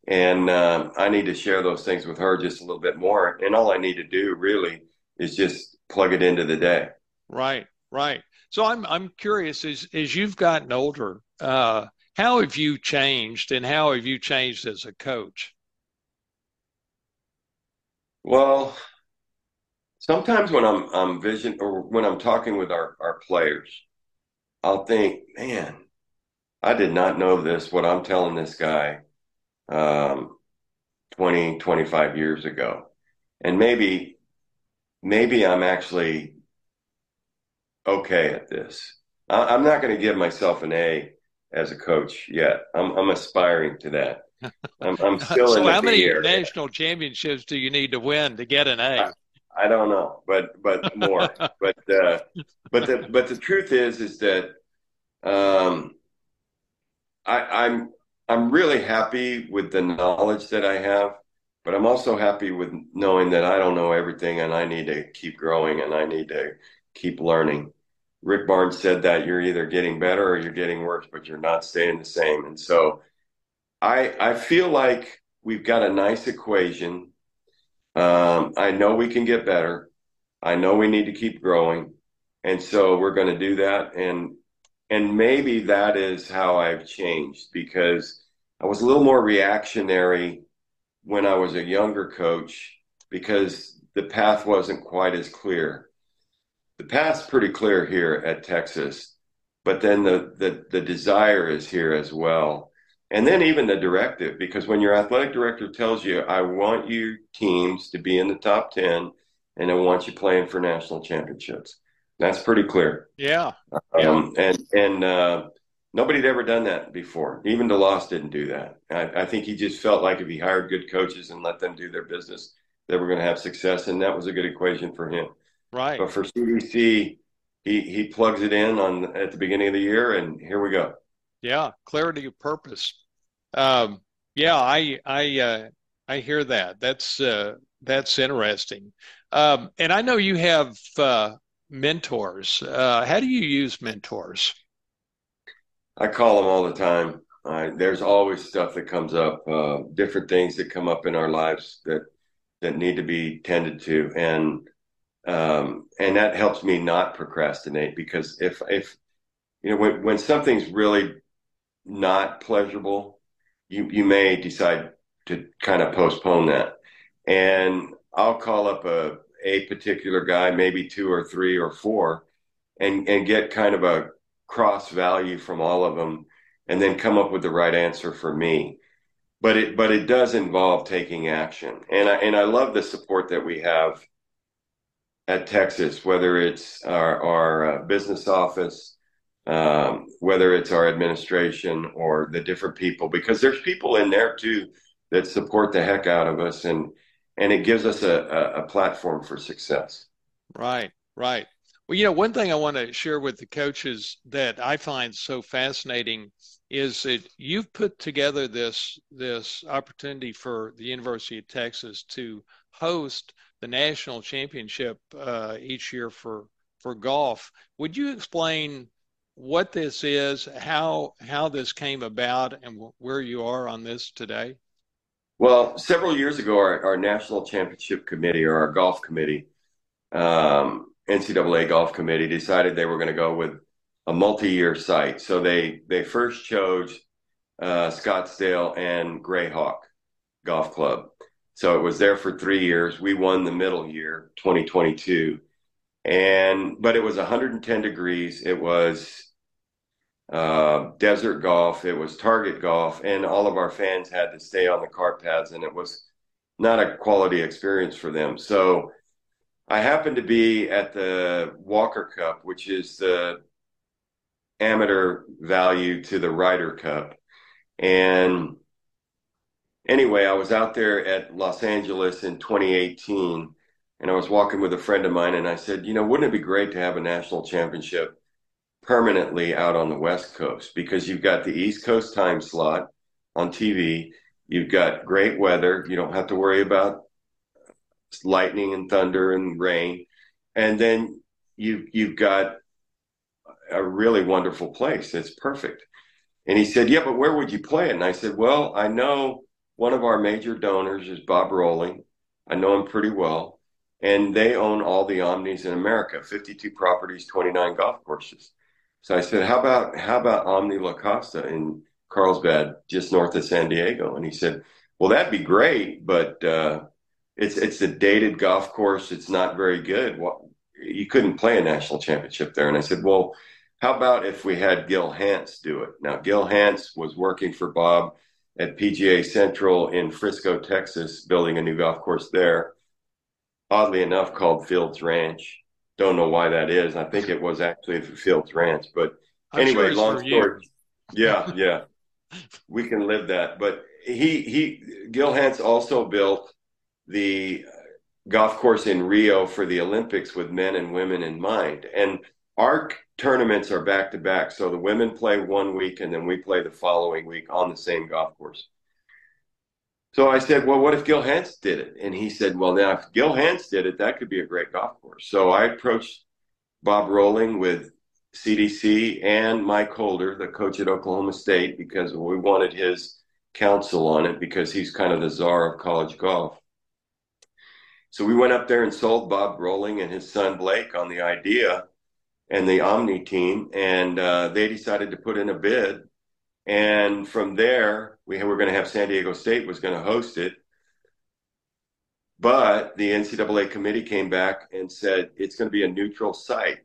And um, I need to share those things with her just a little bit more. And all I need to do really is just plug it into the day. Right, right. So I'm I'm curious as as you've gotten older, uh, how have you changed, and how have you changed as a coach? Well, sometimes when I'm I'm vision or when I'm talking with our, our players, I'll think, man, I did not know this, what I'm telling this guy um 20, 25 years ago. And maybe maybe I'm actually okay at this. I, I'm not going to give myself an A as a coach yet. I'm I'm aspiring to that. I'm, I'm still so in the year. So, how many area. national championships do you need to win to get an A? I, I don't know, but but more. but uh, but the but the truth is is that um, I, I'm I'm really happy with the knowledge that I have, but I'm also happy with knowing that I don't know everything and I need to keep growing and I need to keep learning. Rick Barnes said that you're either getting better or you're getting worse, but you're not staying the same. And so I I feel like we've got a nice equation. Um, I know we can get better. I know we need to keep growing. And so we're going to do that. And and maybe that is how I've changed because I was a little more reactionary when I was a younger coach because the path wasn't quite as clear. The path's pretty clear here at Texas, but then the, the, the desire is here as well. And then even the directive, because when your athletic director tells you, I want your teams to be in the top 10 and I want you playing for national championships that's pretty clear. Yeah. Um, and and uh, nobody had ever done that before. Even DeLoss didn't do that. I, I, think he just felt like if he hired good coaches and let them do their business, they were going to have success, and that was a good equation for him. Right. But for CDC, he he plugs it in on at the beginning of the year, and here we go. Yeah, clarity of purpose. Um, yeah, I I uh, I hear that. That's uh, that's interesting. Um, and I know you have uh, mentors. Uh, how do you use mentors? I call them all the time. there's always stuff that comes up, uh, different things that come up in our lives that that need to be tended to, and um, and that helps me not procrastinate because if if you know when when something's really not pleasurable, you you may decide to kind of postpone that, and I'll call up a a particular guy, maybe two or three or four, and and get kind of a cross value from all of them, and then come up with the right answer for me. But it but it does involve taking action, and I and I love the support that we have at Texas, whether it's our our uh, business office. Um, whether it's our administration or the different people, because there's people in there too that support the heck out of us, and and it gives us a, a, platform for success. Right, right. Well, you know, one thing I want to share with the coaches that I find so fascinating is that you've put together this this opportunity for the University of Texas to host the national championship uh, each year for for golf. Would you explain what this is, how how this came about, and where you are on this today? Well, several years ago, our, our national championship committee or our golf committee, um, NCAA golf committee, decided they were going to go with a multi-year site. So they they first chose uh, Scottsdale and Grayhawk Golf Club. So it was there for three years. We won the middle year, 2022, and but it was 110 degrees. It was uh, desert golf, it was target golf, and all of our fans had to stay on the cart paths, and it was not a quality experience for them. So I happened to be at the Walker Cup, which is the amateur value to the Ryder Cup. And anyway, I was out there at Los Angeles in 2018 and I was walking with a friend of mine and I said, you know, wouldn't it be great to have a national championship permanently out on the West Coast because you've got the East Coast time slot on TV. You've got great weather. You don't have to worry about lightning and thunder and rain. And then you you've got a really wonderful place. It's perfect. And he said, "Yeah, but where would you play it?" And I said, "Well, I know one of our major donors is Bob Rowling. I know him pretty well, and they own all the Omnis in America, 52 properties, 29 golf courses. So I said, how about how about Omni La Costa in Carlsbad, just north of San Diego? And he said, well, that'd be great, but uh, it's it's a dated golf course. It's not very good. Well, you couldn't play a national championship there. And I said, well, how about if we had Gil Hanse do it? Now, Gil Hanse was working for Bob at PGA Central in Frisco, Texas, building a new golf course there. Oddly enough, called Fields Ranch don't know why that is. I think it was actually Fields Ranch, but I'm anyway, sure long story. yeah, yeah, we can live that. But he he Gil Hanse also built the golf course in Rio for the Olympics with men and women in mind. And our tournaments are back to back. So the women play one week and then we play the following week on the same golf course. So I said, well, what if Gil Hanse did it? And he said, well, now if Gil Hanse did it, that could be a great golf course. So I approached Bob Rowling with CDC and Mike Holder, the coach at Oklahoma State, because we wanted his counsel on it because he's kind of the czar of college golf. So we went up there and sold Bob Rowling and his son Blake on the idea and the Omni team, and uh, they decided to put in a bid. And from there, we were going to have San Diego State was going to host it. But the NCAA committee came back and said it's going to be a neutral site.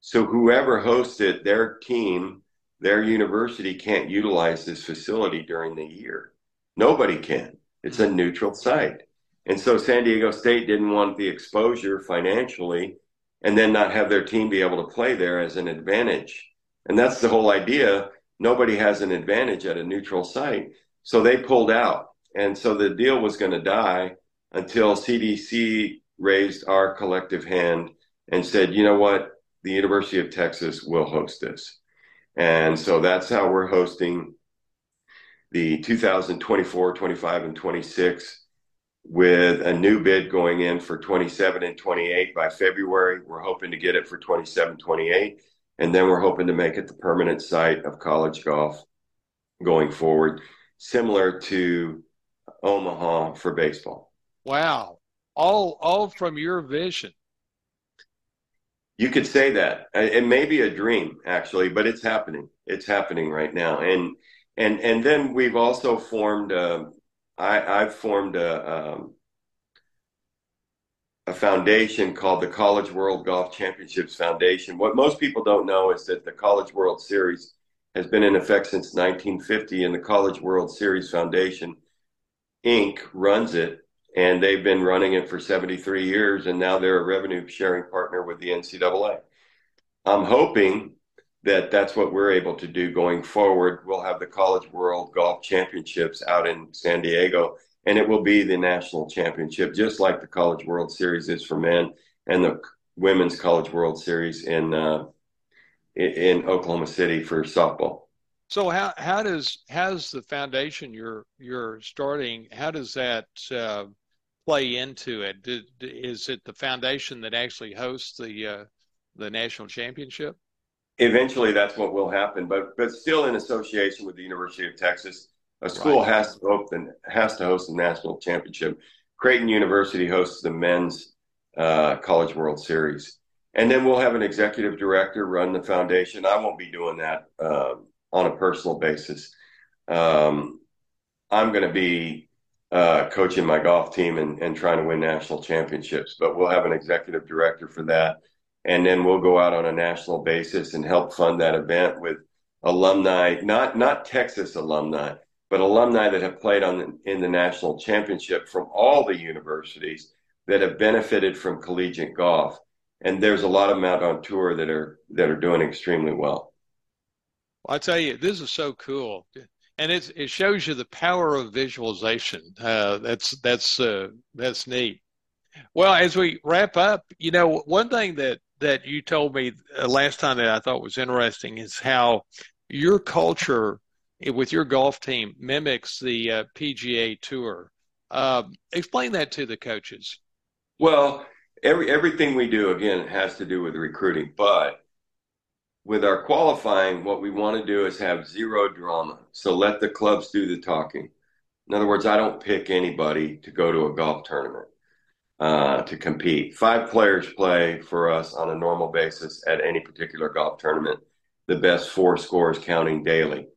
So whoever hosts it, their team, their university can't utilize this facility during the year. Nobody can. It's a neutral site. And so San Diego State didn't want the exposure financially and then not have their team be able to play there as an advantage. And that's the whole idea. Nobody has an advantage at a neutral site. So they pulled out. And so the deal was going to die until CDC raised our collective hand and said, you know what? The University of Texas will host this. And so that's how we're hosting the 2024, 25, and 26 with a new bid going in for 27 and 28 by February. We're hoping to get it for 27, 28. And then we're hoping to make it the permanent site of college golf going forward, similar to Omaha for baseball. Wow. All all from your vision. You could say that. It may be a dream, actually, but it's happening. It's happening right now. And and and then we've also formed uh, I, I've formed a, um, a foundation called the College World Golf Championships Foundation. What most people don't know is that the College World Series has been in effect since 1950, and the College World Series Foundation, Inc., runs it, and they've been running it for 73 years, and now they're a revenue sharing partner with the NCAA. I'm hoping that that's what we're able to do going forward. We'll have the College World Golf Championships out in San Diego, and it will be the national championship, just like the College World Series is for men and the Women's College World Series in uh, in Oklahoma City for softball. So how how does how's the foundation you're you're starting? How does that uh, play into it? Did, is it the foundation that actually hosts the uh, the national championship? Eventually that's what will happen. But but still in association with the University of Texas, a school right. has to open has to host the national championship. Creighton University hosts the men's uh, College World Series, and then we'll have an executive director run the foundation. I won't be doing that uh, on a personal basis. Um, I'm going to be uh, coaching my golf team and, and trying to win national championships, but we'll have an executive director for that and then we'll go out on a national basis and help fund that event with alumni, not not Texas alumni, but alumni that have played on the, in the national championship from all the universities that have benefited from collegiate golf. And there's a lot of them out on tour that are that are doing extremely well. well I tell you, this is so cool, and it it shows you the power of visualization. Uh, that's that's uh, that's neat. Well, as we wrap up, you know, one thing that that you told me uh, last time that I thought was interesting is how your culture with your golf team mimics the uh, PGA Tour. Uh, explain that to the coaches. Well, every everything we do again has to do with recruiting, but with our qualifying, what we want to do is have zero drama. So let the clubs do the talking. In other words, I don't pick anybody to go to a golf tournament uh, to compete. Five players play for us on a normal basis at any particular golf tournament, the best four scores counting daily.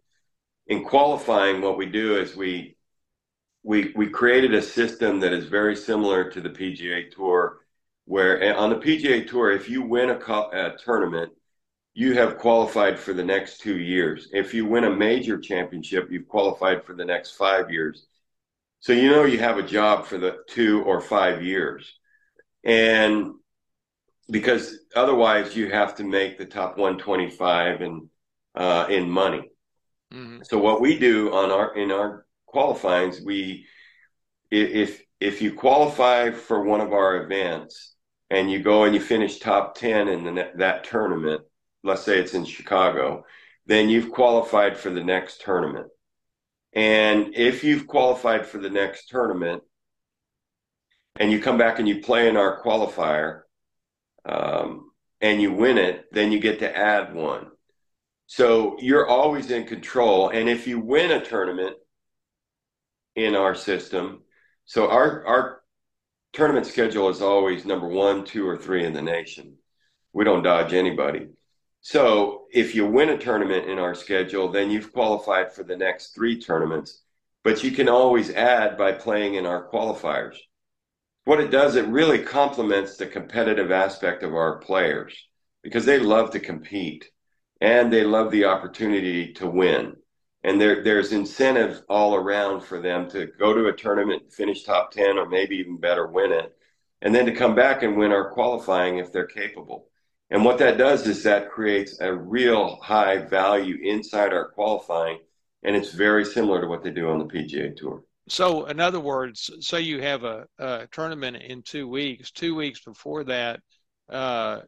In qualifying, what we do is we we we created a system that is very similar to the PGA Tour, where on the PGA Tour, if you win a, a tournament, you have qualified for the next two years. If you win a major championship, you've qualified for the next five years. So you know you have a job for the two or five years. And because otherwise you have to make the top 125 and uh, in money. Mm-hmm. So what we do on our in our qualifyings, we if if you qualify for one of our events and you go and you finish top 10 in the, that tournament, let's say it's in Chicago, then you've qualified for the next tournament. And if you've qualified for the next tournament and you come back and you play in our qualifier um, and you win it, then you get to add one. So you're always in control. And if you win a tournament in our system, so our, our tournament schedule is always number one, two, or three in the nation. We don't dodge anybody. So if you win a tournament in our schedule, then you've qualified for the next three tournaments. But you can always add by playing in our qualifiers. What it does, it really complements the competitive aspect of our players because they love to compete and they love the opportunity to win. And there, there's incentives all around for them to go to a tournament, finish top 10, or maybe even better, win it, and then to come back and win our qualifying if they're capable. And what that does is that creates a real high value inside our qualifying, and it's very similar to what they do on the PGA Tour. So, in other words, say you have a, a tournament in two weeks. Two weeks before that, uh,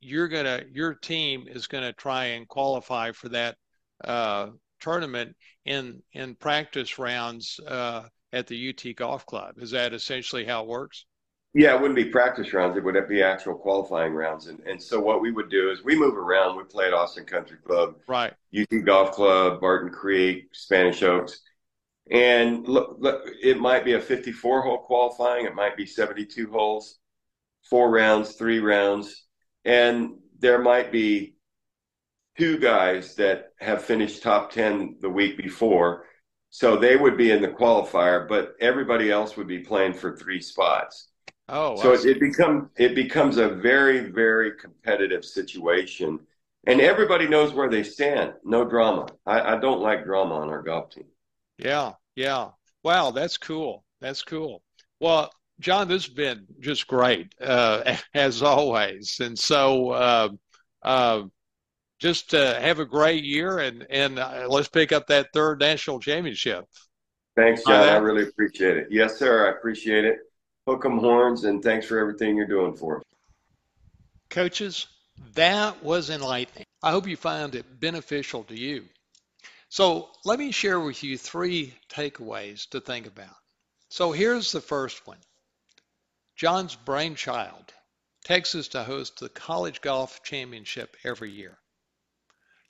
you're gonna your team is gonna try and qualify for that uh, tournament in in practice rounds uh, at the UT Golf Club. Is that essentially how it works? Yeah, it wouldn't be practice rounds. It would be actual qualifying rounds. And and so what we would do is we move around. We play at Austin Country Club, right? UT Golf Club, Barton Creek, Spanish Oaks. And look, look, it might be a 54 hole qualifying. It might be 72 holes four rounds, three rounds, and there might be two guys that have finished top 10 the week before. So they would be in the qualifier, but everybody else would be playing for three spots. Oh, so it, it becomes it becomes a very very competitive situation, and everybody knows where they stand. No drama. I, I don't like drama on our golf team. Yeah, yeah. Wow, that's cool. That's cool. Well, John, this has been just great uh, as always, and so uh, uh, just have a great year, and and uh, let's pick up that third national championship. Thanks, John. I really appreciate it. Yes, sir. I appreciate it. Hook 'em horns, and thanks for everything you're doing for us. Coaches, that was enlightening. I hope you found it beneficial to you. So let me share with you three takeaways to think about. So here's the first one. John's brainchild, Texas to host the College Golf Championship every year.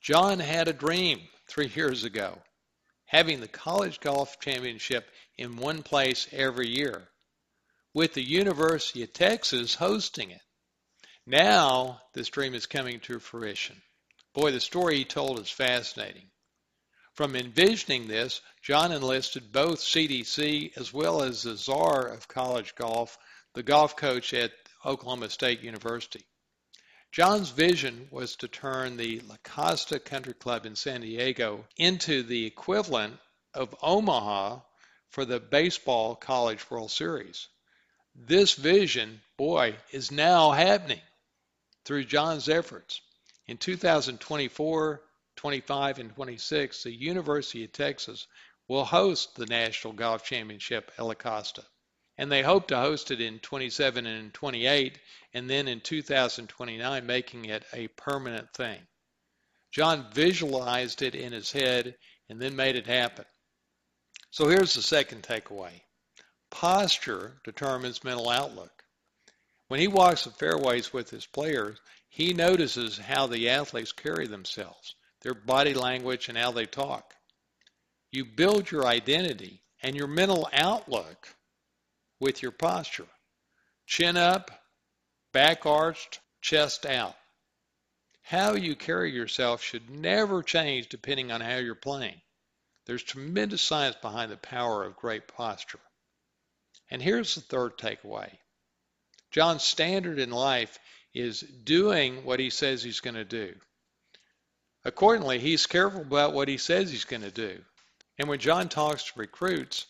John had a dream three years ago, having the College Golf Championship in one place every year, with the University of Texas hosting it. Now, this dream is coming to fruition. Boy, the story he told is fascinating. From envisioning this, John enlisted both CDC as well as the czar of college golf, the golf coach at Oklahoma State University. John's vision was to turn the La Costa Country Club in San Diego into the equivalent of Omaha for the Baseball College World Series. This vision, boy, is now happening through John's efforts. In 2024, 25, and 26, the University of Texas will host the National Golf Championship La and they hope to host it in 27 and 28, and then in 2029 making it a permanent thing. John visualized it in his head and then made it happen. So here's the second takeaway. Posture determines mental outlook. When he walks the fairways with his players, he notices how the athletes carry themselves, their body language, and how they talk. You build your identity and your mental outlook with your posture. Chin up, back arched, chest out. How you carry yourself should never change depending on how you're playing. There's tremendous science behind the power of great posture. And here's the third takeaway John's standard in life is doing what he says he's going to do. Accordingly, he's careful about what he says he's going to do. And when John talks to recruits,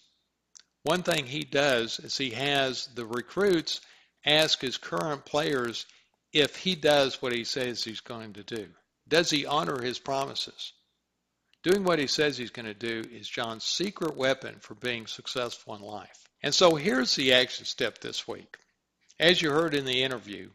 one thing he does is he has the recruits ask his current players if he does what he says he's going to do. Does he honor his promises? Doing what he says he's going to do is John's secret weapon for being successful in life. And so here's the action step this week. As you heard in the interview,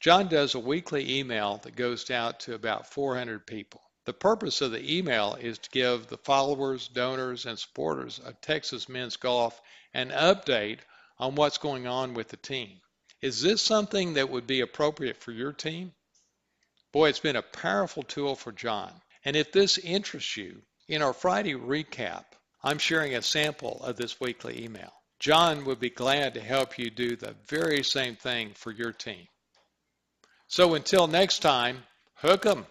John does a weekly email that goes out to about 400 people. The purpose of the email is to give the followers, donors, and supporters of Texas men's golf an update on what's going on with the team. Is this something that would be appropriate for your team? Boy, it's been a powerful tool for John. And if this interests you, in our Friday recap, I'm sharing a sample of this weekly email. John would be glad to help you do the very same thing for your team. So until next time, hook 'em.